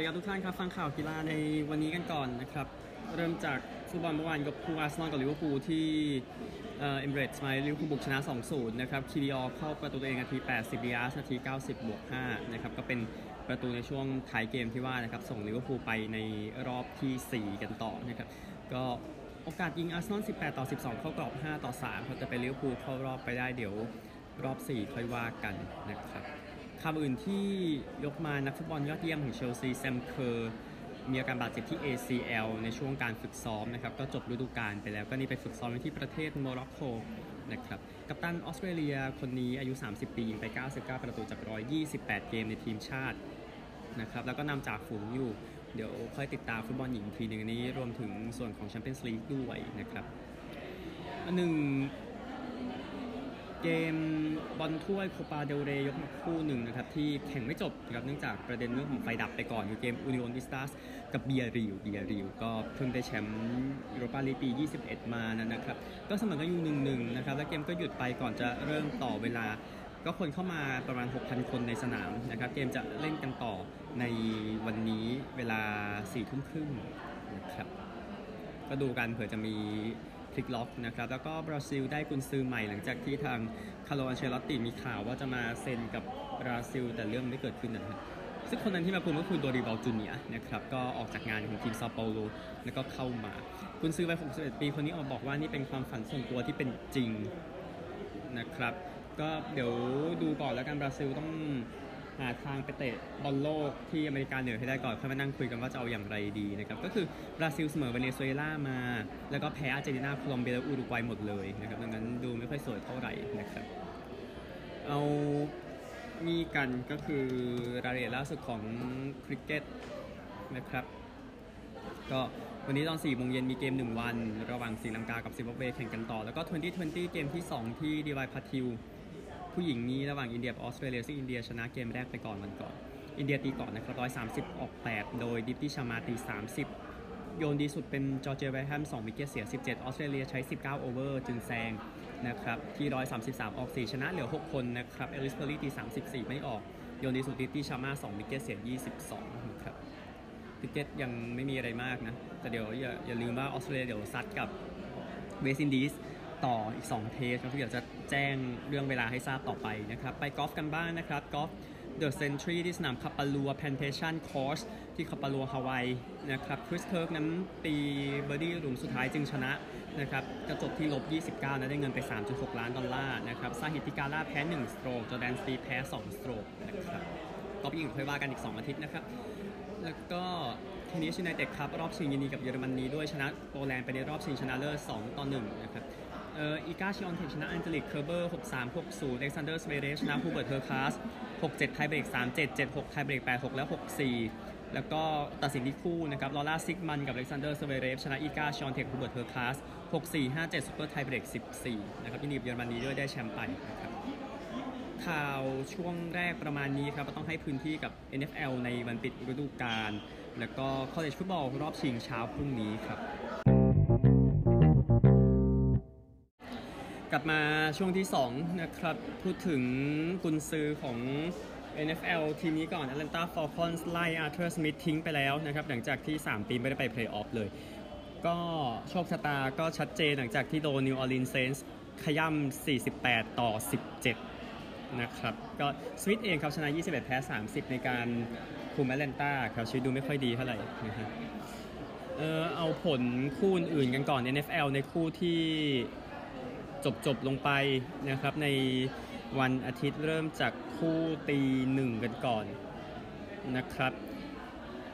ดีครับทุกท่านครับฟังข่าวกีฬาในวันนี้กันก่อนนะครับ เริ่มจากฟุตบอลเมื่อวานกับคู่อาร์เซนอลกับลิเวอร์พูลที่เอมิเรตส์มาลิเวอร์พูลบุกชนะ 2-0 นะครับคีวิออร์เข้าประตูตัวเองนาที 80ดีอาร์สนาที 90 บวก 5 นะครับ ก็เป็นประตูในช่วงท้ายเกมที่ว่านะครับ ส่งลิเวอร์พูลไปในรอบที่ 4 กันต่อนะครับ ก็โอกาสยิงอาร์เซนอล 18 ต่อ 12 เข้ากรอบ 5 ต่อ3เขาจะเป็นลิเวอร์พูลเข้ารอบไปได้เดี๋ยวรอบ 4 ค่อยว่ากันนะครับ ข่าวอื่นที่ยกมานักฟุตบอลยอดเยี่ยมของเชลซีแซมเคอร์มีอาการบาดเจ็บที่ ACL ในช่วงการฝึกซ้อมนะครับ ก็จบฤดูกาลไปแล้วก็นี่ไปฝึกซ้อมที่ประเทศโมร็อกโกนะครับ กัปตันออสเตรเลียคนนี้อายุ 30 ปียิงไป 99 ประตูจาก 128 เกมในทีมชาตินะครับ แล้วก็นำจ่าฝูงอยู่ เดี๋ยวค่อยติดตามฟุตบอลหญิงทีหนึ่งนี้ รวมถึงส่วนของแชมเปี้ยนส์ลีกด้วยนะครับอันหนึ่ง เกมบอลถ้วยโคปาเดลเรยยกมาคู่หนึ่งนะครับที่แข่งไม่จบนะครับเนื่องจากประเด็นเรื่องของไฟดับไปก่อนคือเกมอูนิโอนิสตาสกับบียาร์เรอัลบียาร์เรอัลก็เพิ่งได้แชมป์ยูโรปาลีกปี 21 มานะนะครับ ก็เสมอกันอยู่หนึ่งๆนะครับ แล้วเกมก็หยุดไปก่อนจะเริ่มต่อเวลาก็คนเข้ามาประมาณ 6,000 คนในสนามนะครับ เกมจะเล่นกันต่อในวันนี้เวลา4ทุ่มครึ่งนะครับก็ดูกันเผื่อจะมี พลิกล็อกนะครับแล้วก็บราซิลได้กุนซือใหม่หลังจากที่ทางคาร์โลอันเชลอตติมีข่าวว่าจะมาเซ็นกับบราซิล แต่เรื่องไม่เกิดขึ้นนะครับซึ่งคนนั้นที่มาคุมก็คือโดริวัลจูเนียร์นะครับก็ออกจากงานของทีมซาเปาโลแล้วก็เข้ามากุนซือวัย61 ปีคนนี้ออกบอกว่านี่เป็นความฝันส่วนตัวที่เป็นจริงนะครับ ก็เดี๋ยวดูก่อนแล้วกันบราซิลต้อง หาทางไปเตะบอลโลกที่อเมริกาเหนือให้ได้ก่อนค่อยมานั่งคุยกันว่าจะเอาอย่างไรดีนะครับก็คือบราซิลเสมอเวเนซุเอลามา แล้วก็แพ้อาร์เจนตินาโคลอมเบียและอุรุกวัยหมดเลยนะครับดังนั้นดูไม่ค่อยสวยเท่าไหร่นะครับเอานี่กันก็คือรายละเอียดล่าสุดของคริกเก็ตนะครับก็วันนี้ตอน4โมงเย็นมีเกม 1 วัน ระหว่างศรีลังกากับซิมบับเวแข่งกันต่อ แล้วก็ 2020 เกมที่ 2 ที่ดีวายพาทิล ผู้หญิงนี้ระหว่างอินเดียกับออสเตรเลียซึ่งอินเดียชนะเกมแรกไปก่อนวันก่อน อินเดียตีก่อนนะครับ130ออก8โดยดีปติชาร์มาตี30โยนดีสุดเป็นจอร์เจียแวร์แฮม2 wicket เสีย 17 ออสเตรเลียใช้ 19 over จึงแซงนะครับที่ 133 ออก 4 ชนะเหลือ 6 คนนะครับ เอลลิสเพอร์รีตี 34 ไม่ออก โยนดีสุดดีปติชาร์มา2 wicket เสีย 22นะครับคริกเก็ตยังไม่มีอะไรมากนะ แต่เดี๋ยวอย่าอย่าลืมว่าออสเตรเลียเดี๋ยวซัดกับเวสต์อินดีส ต่ออีก 2 Test ครับที่เดี๋ยวจะแจ้งเรื่องเวลาให้ทราบต่อไปนะครับ ไปกอล์ฟกันบ้างนะครับกอล์ฟ The Sentry ที่สนามคาปาลัว Plantation Course ที่คาปาลัวฮาวายนะครับคริสเคิร์กนั้นตีเบอร์ดี้หลุมสุดท้ายจึงชนะนะครับก็จบที่ลบ 29 นะได้เงินไป 3.6 ล้านดอลลาร์นะครับซาฮิธธีกาลาแพ้ 1 stroke จอร์แดนสปีธแพ้ 2 stroke นะครับกอล์ฟยิงค่อยว่ากันอีก 2 อาทิตย์นะครับ แล้วก็เทนนิส United Cup รอบชิงยินดีกับเยอรมนีด้วยชนะโปแลนด์ไปในรอบชิงชนะเลิศ2ต่อ1นะครับ เอออีกาชิออนเทคชนะอันเจลิกเคอร์เบอร์63 60อเล็กซานเดอร์ซเวเรฟชนะฮูเบิร์ตเฮอร์คัช67 ไทเบรก37 76 ไทเบรก86 และ 64 แล้วก็ตัดสินที่คู่นะครับลอร่าซีกมุนด์กับอเล็กซานเดอร์ซเวเรฟชนะอีกาชวีออนเท็คฮูเบิร์ตเฮอร์คัช64 57 super tie-break 14 นะครับยินดีกับเยอรมนีด้วยได้แชมป์ไปนะครับข่าวช่วงแรกประมาณนี้ครับต้องให้พื้นที่กับ NFL ในวันปิดฤดูกาลแล้วก็ college football รอบชิงเช้าพรุ่งนี้ครับ ช่วงที่ 2 นะครับ พูดถึงกุนซือของ NFL ทีมนี้ก่อน Atlanta Falcons ไล่ Arthur Smith ทิ้งไปแล้วนะครับ หลังจากที่ 3 ปีไม่ได้ไป Playoff เลย ก็โชคชะตาก็ชัดเจนหลังจากที่โดน New Orleans Saints ขย่ำ48 ต่อ 17 นะครับ ก็สมิธเองครับชนะ 21 แพ้ 30 ในการคุมแอตแลนตาครับชีวิตดูไม่ค่อยดีเท่าไหร่นะฮะเออเอาผลคู่อื่นกันก่อน NFL ในคู่ที่ จบจบๆลงไปนะครับ ในวันอาทิตย์เริ่มจากคู่ตีหนึ่งกันก่อนนะครับ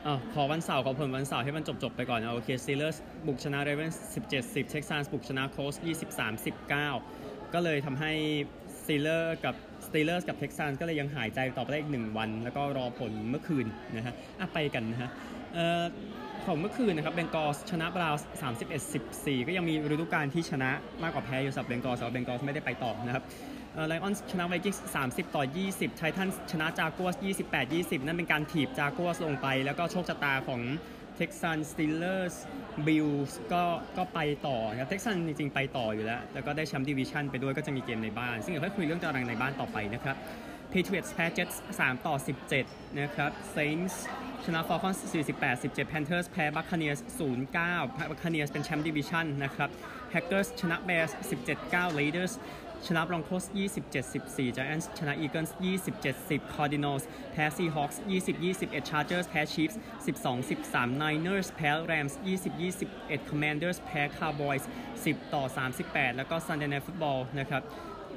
อ๋อขอวันเสาร์ขอผลวันเสาร์ให้มันจบจบๆไปก่อนนะโอเคสตีลเลอร์สบุกชนะเรเวน17 10เท็กซันส์บุกชนะโคลต์ส23 19ก็เลยทำให้สตีลเลอร์กับสตีลเลอร์กับเท็กซันส์ก็เลยยังหายใจต่อไปได้อีกหนึ่งวัน แล้วก็รอผลเมื่อคืนนะฮะอะไปกันนะฮะเออ ของเมื่อคืนนะครับเบงกอลส์ชนะบราวน์ส31 14 ก็ยังมีฤดูกาลที่ชนะมากกว่าแพ้อยู่สำหรับเบงกอสแต่ว่าเบงกอสไม่ได้ไปต่อนะครับไลออนชนะไวกิ้ง30ต่อ20ไททันชนะจากัวส28 20นั่นเป็นการถีบจากัวสลงไป แล้วก็โชคชะตาของเท็กซันสตีลเลอร์สบิลส์ก็ก็ไปต่อนะครับเท็กซันจริงๆ ไปต่ออยู่แล้ว แล้วก็ได้แชมป์ดิวิชั่นไปด้วยก็จะมีเกมในบ้าน ซึ่งเดี๋ยวค่อยคุยเรื่องตารางในบ้านต่อไปนะครับ Patriots แพ้ Jets 3 ต่อ 17 นะครับ Saints ชนะ Falcons 48 17 Panthers แพ้ Buccaneers 0-9 Buccaneers เป็นแชมป์ดิวิชันนะครับ Packers ชนะ Bears 17-9 Raiders ชนะ Broncos 27-14 Giants ชนะ Eagles 27-10 Cardinals แพ้ Seahawks 20-21 Chargers แพ้ Chiefs 12-13 Niners แพ้ Rams 20-21 Commanders แพ้ Cowboys 10 ต่อ 38 แล้วก็ Sunday Night Football นะครับ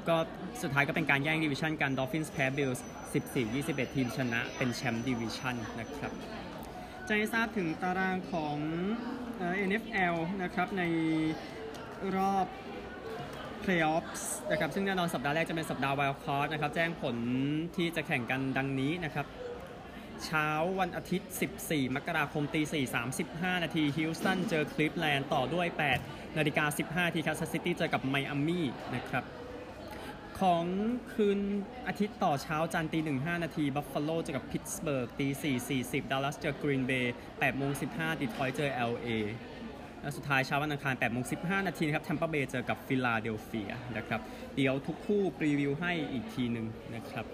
ก็สุดท้ายก็เป็นการแย่งดิวิชันกัน Dolphins แพ้ Bills 14-21 ทีมชนะเป็นแชมป์ดิวิชันนะครับจะให้ทราบถึงตารางของเอ่อ NFL นะครับในรอบ Playoffs นะครับซึ่งแน่นอนสัปดาห์แรกจะเป็นสัปดาห์ Wild Card นะครับแจ้งผลที่จะแข่งกันดังนี้นะครับ เช้าวันอาทิตย์ 14 มกราคมตี4 35 นาทีฮิวสตันเจอคลิฟแลนด์ต่อด้วย 8 นาฬิกา 15นาทีแคนซัสซิตี้เจอกับไมอามี่นะครับ ของคืนอาทิตย์ต่อเช้าจันทร์ตีหนึ่งห้านาทีบัฟฟาโลเจอกับพิตสเบิร์กตีสี่สี่สิบดัลลัสเจอกรีนเบย์แปดโมงสิบห้าดีทรอยต์เจอ LA และสุดท้ายเช้าวันอังคาร8โมง15 นาทีนะครับแทมเปอร์เบย์เจอกับฟิลาเดลเฟียนะครับ เดี๋ยวทุกคู่รีวิวให้อีกทีหนึ่งนะครับ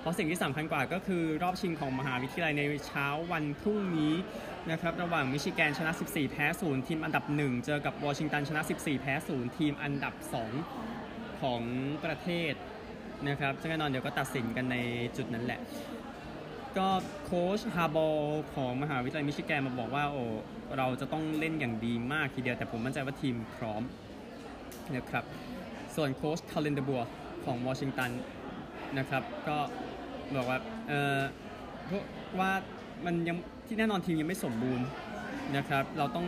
เพราะสิ่งที่สำคัญกว่าก็คือรอบชิงของมหาวิทยาลัยในเช้าวันพรุ่งนี้นะครับ ระหว่างมิชิแกนชนะ 14 แพ้ 0 ทีมอันดับ 1 เจอกับวอชิงตันชนะ 14 แพ้ 0 ทีมอันดับ 2 ของประเทศนะครับซึ่งแน่นอนเดี๋ยวก็ตัดสินกันในจุดนั้นแหละ ก็โค้ชฮาร์บอลของมหาวิทยาลัยมิชิแกนมาบอกว่าโอ้เราจะต้องเล่นอย่างดีมากทีเดียวแต่ผมมั่นใจว่าทีมพร้อมนะครับส่วนโค้ชคาเลนเดบัวของวอชิงตันนะครับก็บอกว่าเออพราะว่ามันยังที่แน่นอนทีมยังไม่สมบูรณ์นะครับ เราต้อง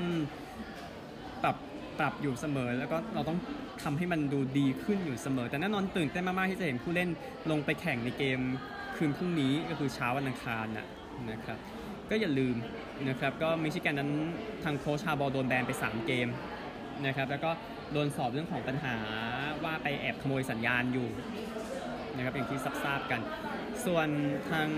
ปรับปรับอยู่เสมอแล้วก็เราต้อง ทำให้มันดูดีขึ้นอยู่เสมอ แต่แน่นอนตื่นเต้นมากๆที่จะเห็นผู้เล่นลงไปแข่งในเกมคืนพรุ่งนี้ก็คือเช้าวันอังคารนะนะครับก็อย่าลืมนะครับก็มิชิแกนนั้นทางโค้ชฮาร์บอห์โดนแบนไป 3 เกมนะครับแล้วก็โดนสอบเรื่องของปัญหาว่าไปแอบขโมยสัญญาณอยู่นะครับอย่างที่ทราบกัน ส่วนทาง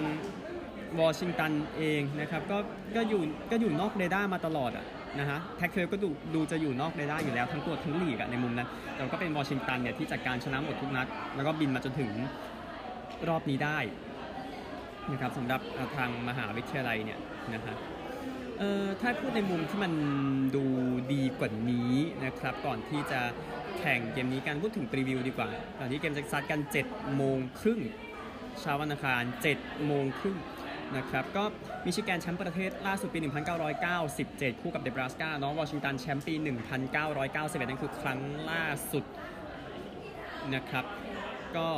วอชิงตันเองนะครับก็ก็อยู่ก็อยู่นอกเรดาร์มาตลอดอะนะฮะแพคทเวลฟ์ก็ดูดูจะอยู่นอกเรดาร์อยู่แล้วทั้งตัวทั้งลีกอะในมุมนั้น แต่ก็เป็นวอชิงตันเนี่ยที่จัดการชนะหมดทุกนัด แล้วก็บินมาจนถึงรอบนี้ได้นะครับสำหรับทางมหาวิทยาลัยเนี่ยนะฮะเอ่อถ้าพูดในมุมที่มันดูดีกว่านี้นะครับก่อนที่จะแข่งเกมนี้กันพูดถึงพรีวิวดีกว่าก่อนที่เกมจะซัดกัน7โมงครึ่งเช้าวันอังคาร7โมงครึ่ง นะครับ ก็มิชิแกนแชมป์ประเทศล่าสุดปี 1997 คู่กับเดบราสกาน้องวอชิงตันแชมป์ปี 1991 นั่นคือครั้งล่าสุดนะครับ ก็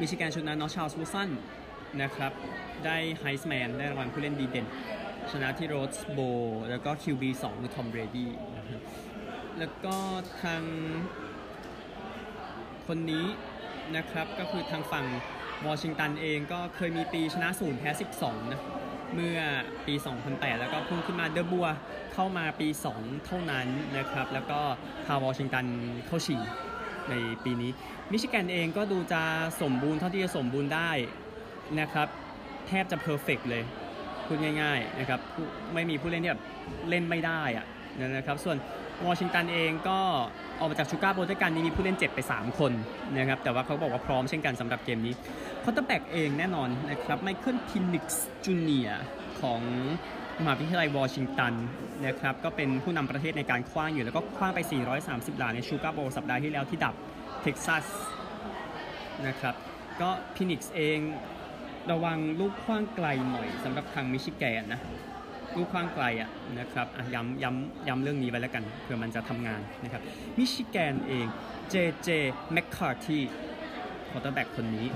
มิชิแกนชุดนั้นของชาร์ลส์วูดสันนะครับ ได้ไฮส์แมนได้รางวัลผู้เล่นดีเด่น ชนะที่ Rose Bowl แล้วก็ QB 2 คือทอมเบรดี้แล้วก็ทางคนนี้นะครับก็คือทางฝั่ง วอชิงตันเองก็เคยมีปีชนะศูนย์แพ้ 12 นะ เมื่อปี 2008 แล้วก็พุ่งขึ้นมาเดอบัวร์เข้ามาปี 2 เท่านั้นนะครับ แล้วก็พาวอชิงตันเข้าชิงในปีนี้ มิชิแกนเองก็ดูจะสมบูรณ์เท่าที่จะสมบูรณ์ได้นะครับ แทบจะ perfect เลยพูดง่าย ๆ นะครับ ไม่มีผู้เล่นที่แบบเล่นไม่ได้อะนะครับ ส่วนวอชิงตันเองก็ ออกมาจาก Sugar Bowl ด้วยกันนี้มีผู้เล่นเจ็บไป 3 คนนะครับแต่ว่าเขาบอกว่าพร้อมเช่นกันสำหรับเกมนี้ quarterback เองแน่นอนนะครับไมเคิลเพนิกซ์จูเนียร์ของมหาวิทยาลัยวอชิงตันนะครับก็เป็นผู้นำประเทศในการขว้างอยู่แล้วก็ขว้างไป 430หลาใน Sugar Bowl สัปดาห์ที่แล้วที่ดับเท็กซัสนะครับก็เพนิกซ์เองระวังลูกขว้างไกลหน่อยสำหรับทางมิชิแกนนะ ลูกขว้างไกลอะนะครับย้ำย้ำย้ำเรื่องนี้ไว้แล้วกันเผื่อมันจะทำงานนะครับมิชิแกนเองเจเจแมคคาร์ที quarterback คนนี้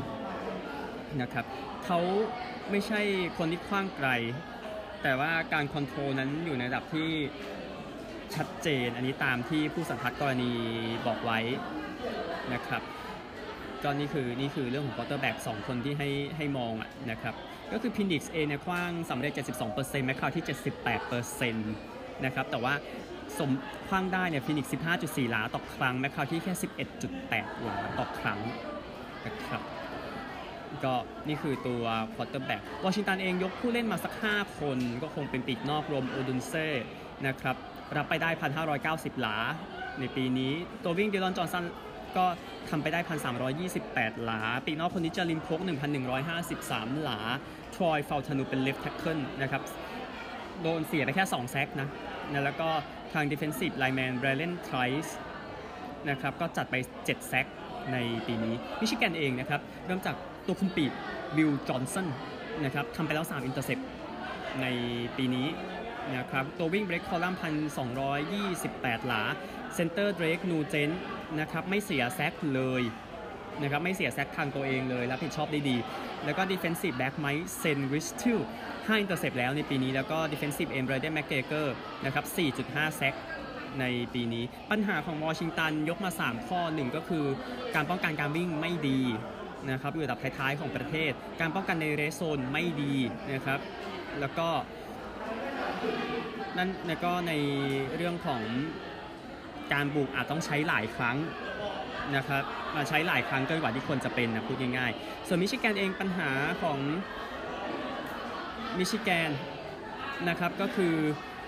นะครับเขาไม่ใช่คนที่ขว้างไกล แต่ว่าการ control นั้นอยู่ในระดับที่ชัดเจน อันนี้ตามที่ผู้สัมภาษณ์กรณีบอกไว้นะครับก็นี่คือนี่คือเรื่องของ quarterback สองคนที่ให้ให้มองอะนะครับ ก็คือเพนิกซ์เนี่ยขว้างสำเร็จ 72%แมคคาร์ที 78%นะครับแต่ว่าสมขว้างได้เนี่ยเพนิกซ์15.4หลาต่อครั้งแมคคาร์ทีแค่ 11.8หลาต่อครั้งนะครับก็นี่คือตัว quarterback วอชิงตันเองยกผู้เล่นมาสัก 5 คนก็คงเป็นปีกนอกโรมโอดุนเซ่นะครับรับไปได้ 1,590 หลา ในปีนี้ตัววิ่งดิลลอนจอห์นสัน ก็ทำไปได้ 1,328 หลา ปีกนอกคนนี้จาลินโพล์ก 1,153 หลา ทรอยฟาวทานูเป็น left tackle นะครับ โดนเสียไปแค่ 2 sack นะนะ แล้วก็ทาง Defensive Lineman b r a l e n Trice นะครับ ก็จัดไป 7 sack ในปีนี้ มิชิแกนเองนะครับ เริ่มจากตัวคุมปีกวิลล์จอห์นสันนะครับทำไปแล้ว 3 intercept ในปีนี้นะครับ ตัววิ่งเบลกคอรัมพันสองหลา center เดรกนูเจนต์นะครับไม่เสีย sack เลยนะครับไม่เสีย sack ทางตัวเองเลยรับผิดชอบได้ดี แล้วก็ Defensive Back ไมค์เซนริสทิล5 intercept แล้วในปีนี้แล้วก็ Defensive End เบรเดนแมกเกรเกอร์นะครับ 4.5 sack ในปีนี้ ปัญหาของวอชิงตันยกมา 3 ข้อหนึ่งก็คือการป้องกันการวิ่งไม่ดีนะครับอยู่อันดับท้ายๆของประเทศ การป้องกันใน red zone ไม่ดีนะครับ แล้วก็นั่นแล้วก็ในเรื่องของ การบุกอาจต้องใช้หลายครั้งนะครับมาใช้หลายครั้งเกินกว่าที่ควรจะเป็นนะพูดง่ายๆ ส่วนมิชิแกนเองปัญหาของมิชิแกนนะครับก็คือ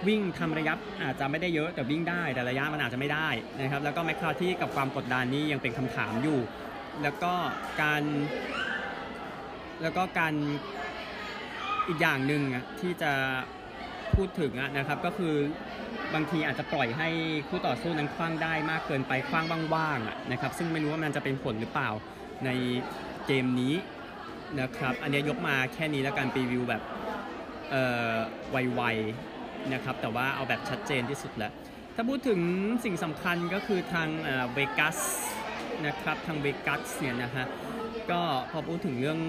วิ่งทำระยะอาจจะไม่ได้เยอะแต่วิ่งได้แต่ระยะมันอาจจะไม่ได้นะครับแล้วก็แมคคาที่กับความกดดันนี่ยังเป็นคำถามอยู่ แล้วก็การแล้วก็การอีกอย่างหนึ่งที่จะพูดถึงนะครับก็คือ บางทีอาจจะปล่อยให้คู่ต่อสู้นั้นคว้างได้มากเกินไปคว้างว่างๆนะครับซึ่งไม่รู้ว่ามันจะเป็นผลหรือเปล่าในเกมนี้นะครับอันนี้ยกมาแค่นี้แล้วกันรีวิวแบบเอ่อไวๆนะครับแต่ว่าเอาแบบชัดเจนที่สุดแล้ว ถ้าพูดถึงสิ่งสำคัญก็คือทางเวกัสนะครับทางเวกัสเนี่ยนะฮะ ก็พอพูดถึงเรื่อง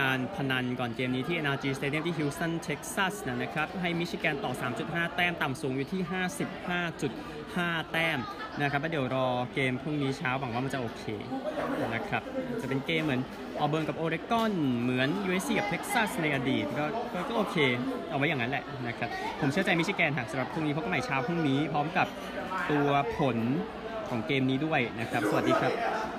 การพนันก่อนเกมนี้ที่ NRG Stadium ที่ฮิวสตันเท็กซัสนะครับ ให้มิชิแกนต่อ 3.5 แต้มต่ำสูงอยู่ที่ 55.5 แต้มนะครับแล้วเดี๋ยวรอเกมพรุ่งนี้เช้าหวังว่ามันจะโอเคนะครับ จะเป็นเกมเหมือนออเบิร์นกับโอเรกอน เหมือน USC กับเท็กซัสในอดีตก็ก็ก็โอเค เอาไว้อย่างนั้นแหละนะครับ ผมเชื่อใจมิชิแกนหากสำหรับพรุ่งนี้พบกันใหม่เช้าพรุ่งนี้พร้อมกับตัวผลของเกมนี้ด้วยนะครับ สวัสดีครับ